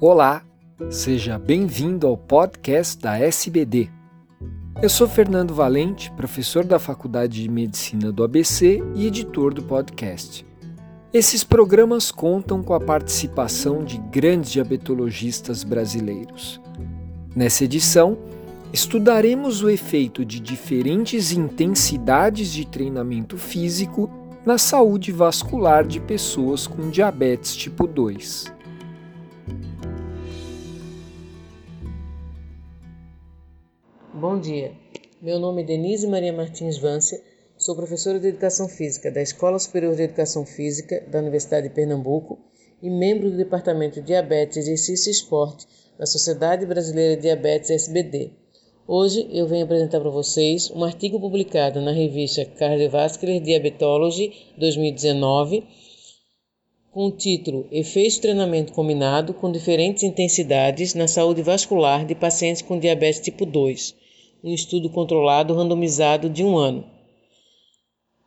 Olá, seja bem-vindo ao podcast da SBD. Eu sou Fernando Valente, professor da Faculdade de Medicina do ABC e editor do podcast. Esses programas contam com a participação de grandes diabetologistas brasileiros. Nessa edição, estudaremos o efeito de diferentes intensidades de treinamento físico na saúde vascular de pessoas com diabetes tipo 2. Bom dia. Meu nome é Denise Maria Martins Vância, sou professora de Educação Física da Escola Superior de Educação Física da Universidade de Pernambuco e membro do Departamento de Diabetes, Exercício e Esporte da Sociedade Brasileira de Diabetes SBD. Hoje eu venho apresentar para vocês um artigo publicado na revista Cardiovascular Diabetology 2019 com o título Efeitos de treinamento combinado com diferentes intensidades na saúde vascular de pacientes com diabetes tipo 2, um estudo controlado randomizado de um ano.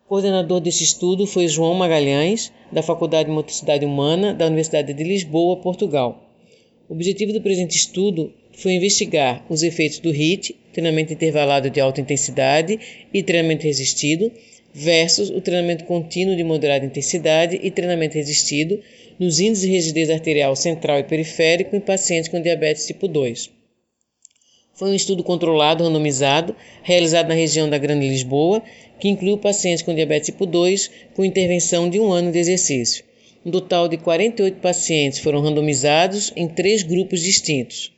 O coordenador desse estudo foi João Magalhães, da Faculdade de Motricidade Humana da Universidade de Lisboa, Portugal. O objetivo do presente estudo foi investigar os efeitos do HIIT, treinamento intervalado de alta intensidade e treinamento resistido, versus o treinamento contínuo de moderada intensidade e treinamento resistido nos índices de rigidez arterial central e periférico em pacientes com diabetes tipo 2. Foi um estudo controlado, randomizado, realizado na região da Grande Lisboa, que incluiu pacientes com diabetes tipo 2 com intervenção de um ano de exercício. Um total de 48 pacientes foram randomizados em três grupos distintos.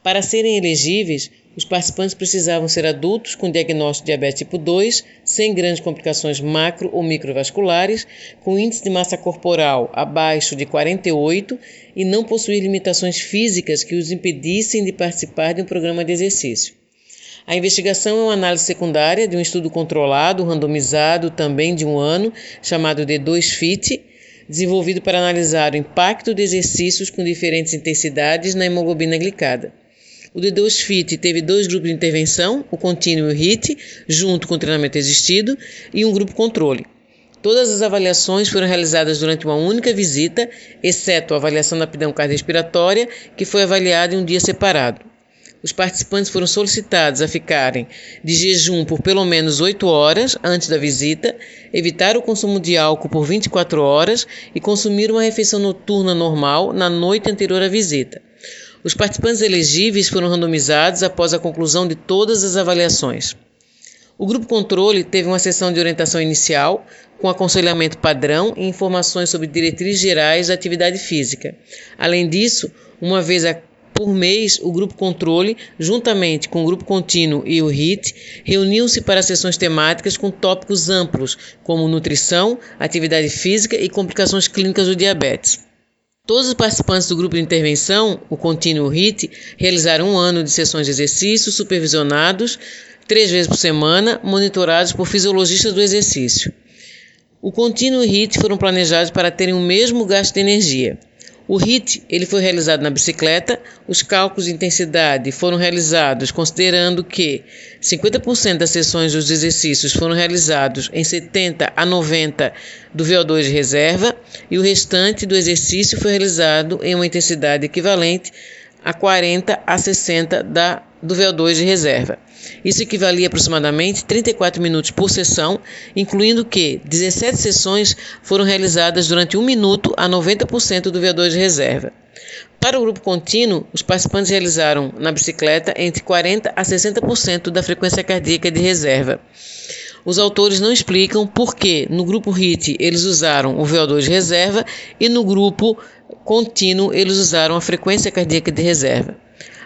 Para serem elegíveis, os participantes precisavam ser adultos com diagnóstico de diabetes tipo 2, sem grandes complicações macro ou microvasculares, com índice de massa corporal abaixo de 48 e não possuir limitações físicas que os impedissem de participar de um programa de exercício. A investigação é uma análise secundária de um estudo controlado, randomizado, também de um ano, chamado D2FIT, desenvolvido para analisar o impacto de exercícios com diferentes intensidades na hemoglobina glicada. O D2 FIT teve dois grupos de intervenção, o contínuo e o HIT, junto com o treinamento existido, e um grupo controle. Todas as avaliações foram realizadas durante uma única visita, exceto a avaliação da aptidão cardiorrespiratória, que foi avaliada em um dia separado. Os participantes foram solicitados a ficarem de jejum por pelo menos 8 horas antes da visita, evitar o consumo de álcool por 24 horas e consumir uma refeição noturna normal na noite anterior à visita. Os participantes elegíveis foram randomizados após a conclusão de todas as avaliações. O grupo controle teve uma sessão de orientação inicial, com aconselhamento padrão e informações sobre diretrizes gerais da atividade física. Além disso, uma vez por mês, o grupo controle, juntamente com o grupo contínuo e o HIT, reuniam-se para sessões temáticas com tópicos amplos, como nutrição, atividade física e complicações clínicas do diabetes. Todos os participantes do grupo de intervenção, o contínuo HIT, realizaram um ano de sessões de exercício supervisionados três vezes por semana, monitorados por fisiologistas do exercício. O contínuo HIT foram planejados para terem o mesmo gasto de energia. O HIT ele foi realizado na bicicleta. Os cálculos de intensidade foram realizados considerando que 50% das sessões dos exercícios foram realizados em 70 a 90 do VO2 de reserva e o restante do exercício foi realizado em uma intensidade equivalente a 40 a 60 da, do VO2 de reserva. Isso equivalia aproximadamente 34 minutos por sessão, incluindo que 17 sessões foram realizadas durante 1 minuto a 90% do VO2 de reserva. Para o grupo contínuo, os participantes realizaram na bicicleta entre 40 a 60% da frequência cardíaca de reserva. Os autores não explicam por que no grupo HIT eles usaram o VO2 de reserva e no grupo contínuo eles usaram a frequência cardíaca de reserva.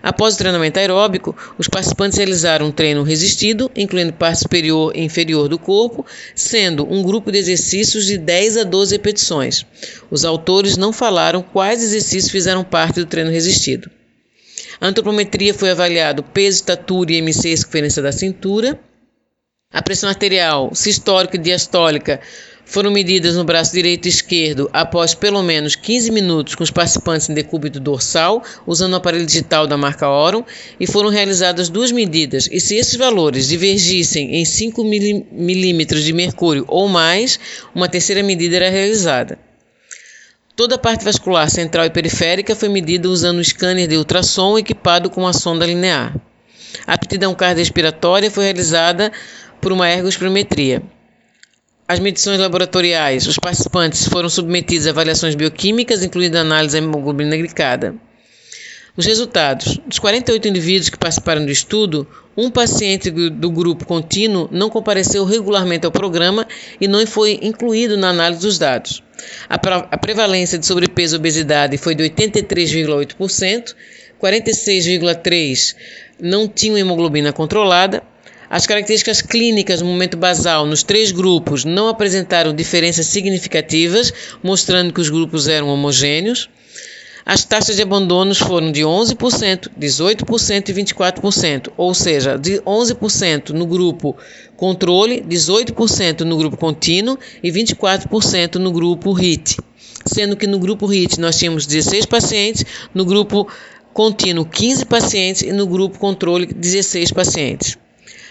Após o treinamento aeróbico, os participantes realizaram um treino resistido, incluindo parte superior e inferior do corpo, sendo um grupo de exercícios de 10 a 12 repetições. Os autores não falaram quais exercícios fizeram parte do treino resistido. A antropometria foi avaliado peso, estatura e MC circunferência da cintura. A pressão arterial sistólica e diastólica foram medidas no braço direito e esquerdo após pelo menos 15 minutos com os participantes em decúbito dorsal, usando o aparelho digital da marca Oron, e foram realizadas duas medidas. E se esses valores divergissem em 5 milímetros de mercúrio ou mais, uma terceira medida era realizada. Toda a parte vascular central e periférica foi medida usando um scanner de ultrassom equipado com uma sonda linear. A aptidão cardiorrespiratória foi realizada por uma ergospirometria. As medições laboratoriais, os participantes foram submetidos a avaliações bioquímicas, incluindo análise da hemoglobina glicada. Os resultados: dos 48 indivíduos que participaram do estudo, um paciente do grupo contínuo não compareceu regularmente ao programa e não foi incluído na análise dos dados. A prevalência de sobrepeso e obesidade foi de 83,8%, 46,3% não tinham hemoglobina controlada. As características clínicas no momento basal nos três grupos não apresentaram diferenças significativas, mostrando que os grupos eram homogêneos. As taxas de abandonos foram de 11%, 18% e 24%, ou seja, de 11% no grupo controle, 18% no grupo contínuo e 24% no grupo HIT. Sendo que no grupo HIT nós tínhamos 16 pacientes, no grupo contínuo 15 pacientes e no grupo controle 16 pacientes.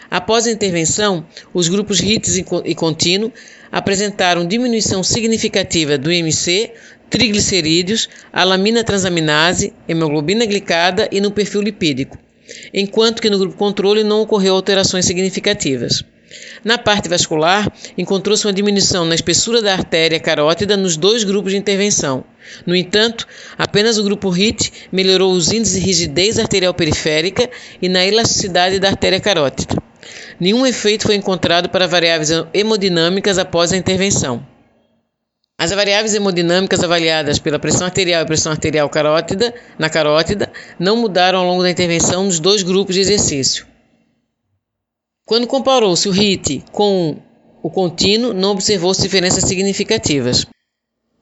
Após a intervenção, os grupos HITs e contínuo apresentaram diminuição significativa do IMC, triglicerídeos, alamina transaminase, hemoglobina glicada e no perfil lipídico, enquanto que no grupo controle não ocorreu alterações significativas. Na parte vascular, encontrou-se uma diminuição na espessura da artéria carótida nos dois grupos de intervenção. No entanto, apenas o grupo RIT melhorou os índices de rigidez arterial periférica e na elasticidade da artéria carótida. Nenhum efeito foi encontrado para variáveis hemodinâmicas após a intervenção. As variáveis hemodinâmicas avaliadas pela pressão arterial e pressão arterial carótida, na carótida não mudaram ao longo da intervenção nos dois grupos de exercício. Quando comparou-se o HIT com o contínuo, não observou-se diferenças significativas.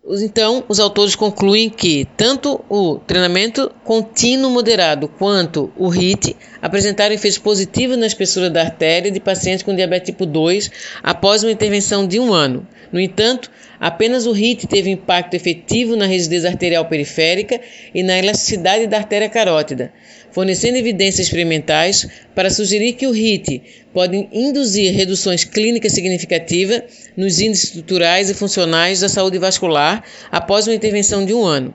Então, os autores concluem que tanto o treinamento contínuo moderado quanto o HIT apresentaram efeitos positivos na espessura da artéria de pacientes com diabetes tipo 2 após uma intervenção de um ano. No entanto, apenas o HIT teve impacto efetivo na rigidez arterial periférica e na elasticidade da artéria carótida, fornecendo evidências experimentais para sugerir que o HIT pode induzir reduções clínicas significativas nos índices estruturais e funcionais da saúde vascular após uma intervenção de um ano.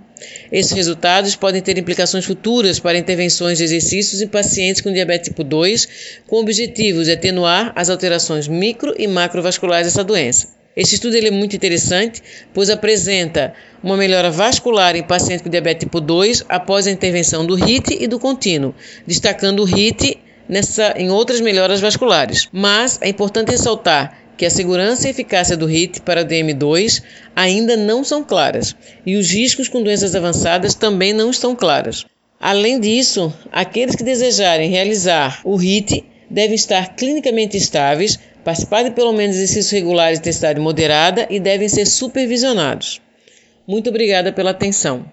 Esses resultados podem ter implicações futuras para intervenções de exercícios em pacientes com diabetes tipo 2, com o objetivo de atenuar as alterações micro e macrovasculares dessa doença. Este estudo é muito interessante, pois apresenta uma melhora vascular em pacientes com diabetes tipo 2 após a intervenção do HIT e do contínuo, destacando o HIT nessa, em outras melhoras vasculares. Mas é importante ressaltar que a segurança e eficácia do HIT para o DM2 ainda não são claras e os riscos com doenças avançadas também não estão claros. Além disso, aqueles que desejarem realizar o HIT devem estar clinicamente estáveis participar de pelo menos exercícios regulares de intensidade moderada e devem ser supervisionados. Muito obrigada pela atenção.